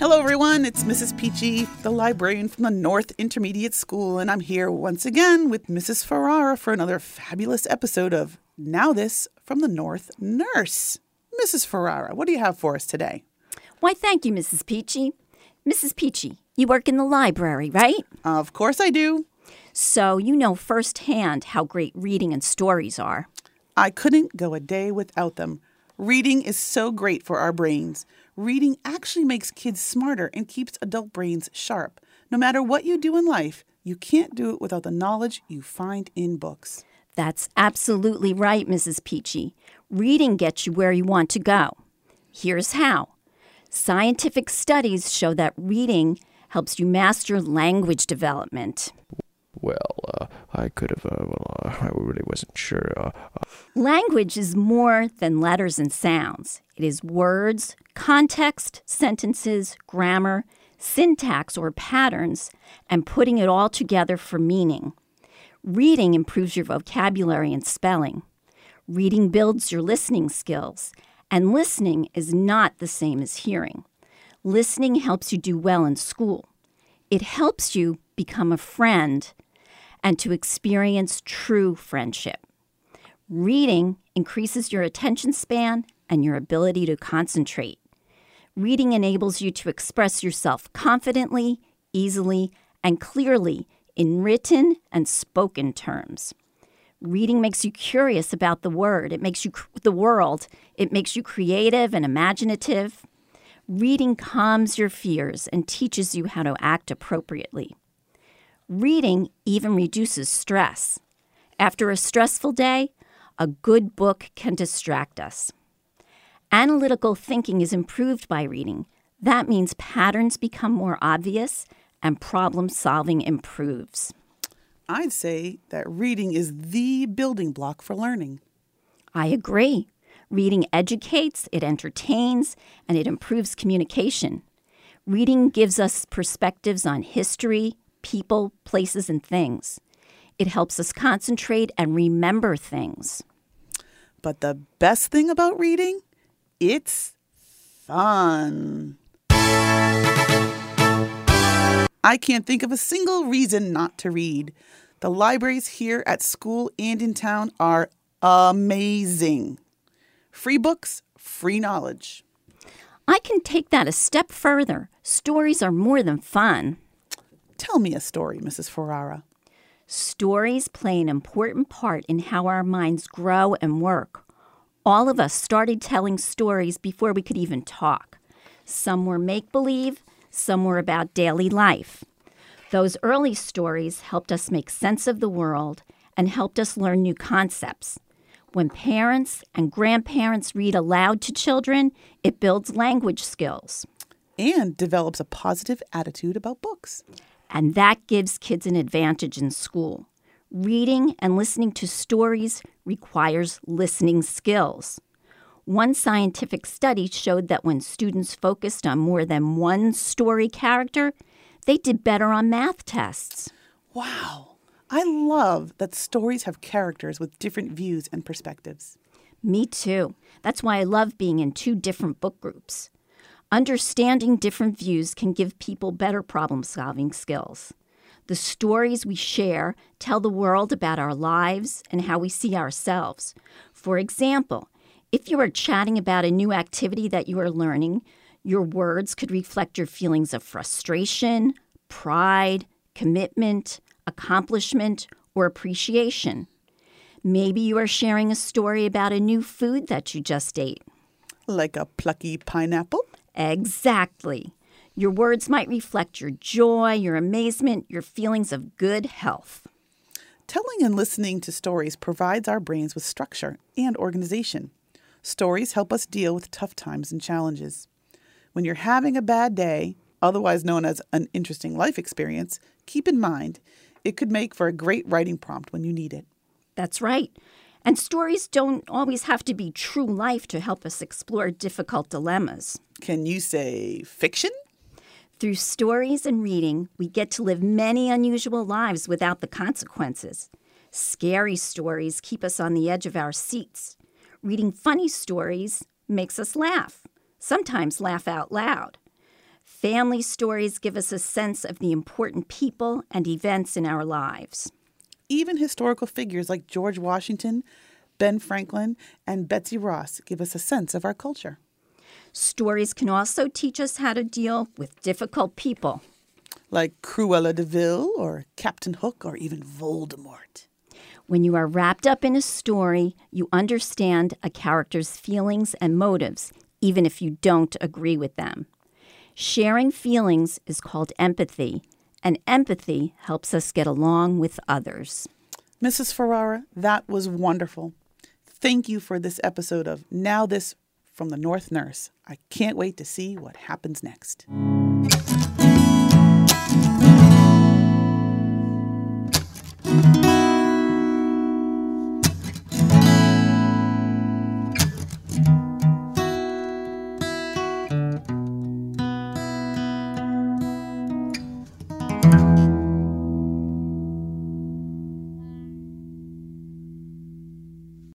everyone. It's Mrs. Peachy, the librarian from the North Intermediate School, and I'm here once again with Mrs. Ferrara for another fabulous episode of Now This from the North Nurse. Mrs. Ferrara, what do you have for us today? Why, thank you, Mrs. Peachy. Mrs. Peachy, you work in the library, right? Of course I do. So you know firsthand how great reading and stories are. I couldn't go a day without them. Reading is so great for our brains. Reading actually makes kids smarter and keeps adult brains sharp. No matter what you do in life, you can't do it without the knowledge you find in books. That's absolutely right, Mrs. Peachy. Reading gets you where you want to go. Here's how scientific studies show that reading helps you master language development. Well, uh, I could have, uh, well, uh, I really wasn't sure. Uh, Language is more than letters and sounds. It is words, context, sentences, grammar, syntax or patterns, and putting it all together for meaning. Reading improves your vocabulary and spelling. Reading builds your listening skills, and listening is not the same as hearing. Listening helps you do well in school. It helps you become a friend and to experience true friendship. Reading increases your attention span and your ability to concentrate. Reading enables you to express yourself confidently, easily, and clearly in written and spoken terms. Reading makes you curious about the word. It makes you the world. It makes you creative and imaginative. Reading calms your fears and teaches you how to act appropriately. Reading even reduces stress. After a stressful day, a good book can distract us. Analytical thinking is improved by reading. That means patterns become more obvious and problem solving improves. I'd say that reading is the building block for learning. I agree. Reading educates, it entertains, and it improves communication. Reading gives us perspectives on history, people, places, and things. It helps us concentrate and remember things. But the best thing about reading, it's fun. I can't think of a single reason not to read. The libraries here at school and in town are amazing. Free books, free knowledge. I can take that a step further. Stories are more than fun. Tell me a story, Mrs. Ferrara. Stories play an important part in how our minds grow and work. All of us started telling stories before we could even talk. Some were make believe, some were about daily life. Those early stories helped us make sense of the world and helped us learn new concepts. When parents and grandparents read aloud to children, it builds language skills. And develops a positive attitude about books. And that gives kids an advantage in school. Reading and listening to stories requires listening skills. One scientific study showed that when students focused on more than one story character, they did better on math tests. Wow. I love that stories have characters with different views and perspectives. Me too. That's why I love being in two different book groups. Understanding different views can give people better problem solving skills. The stories we share tell the world about our lives and how we see ourselves. For example, if you are chatting about a new activity that you are learning, your words could reflect your feelings of frustration, pride, commitment, accomplishment, or appreciation. Maybe you are sharing a story about a new food that you just ate. Like a plucky pineapple? Exactly. Your words might reflect your joy, your amazement, your feelings of good health. Telling and listening to stories provides our brains with structure and organization. Stories help us deal with tough times and challenges. When you're having a bad day, otherwise known as an interesting life experience, keep in mind it could make for a great writing prompt when you need it. That's right. And stories don't always have to be true life to help us explore difficult dilemmas. Can you say fiction? Through stories and reading, we get to live many unusual lives without the consequences. Scary stories keep us on the edge of our seats. Reading funny stories makes us laugh, sometimes laugh out loud. Family stories give us a sense of the important people and events in our lives. Even historical figures like George Washington, Ben Franklin, and Betsy Ross give us a sense of our culture. Stories can also teach us how to deal with difficult people. Like Cruella de Vil, or Captain Hook, or even Voldemort. When you are wrapped up in a story, you understand a character's feelings and motives, even if you don't agree with them. Sharing feelings is called empathy, and empathy helps us get along with others. Mrs. Ferrara, that was wonderful. Thank you for this episode of Now This from the North Nurse. I can't wait to see what happens next.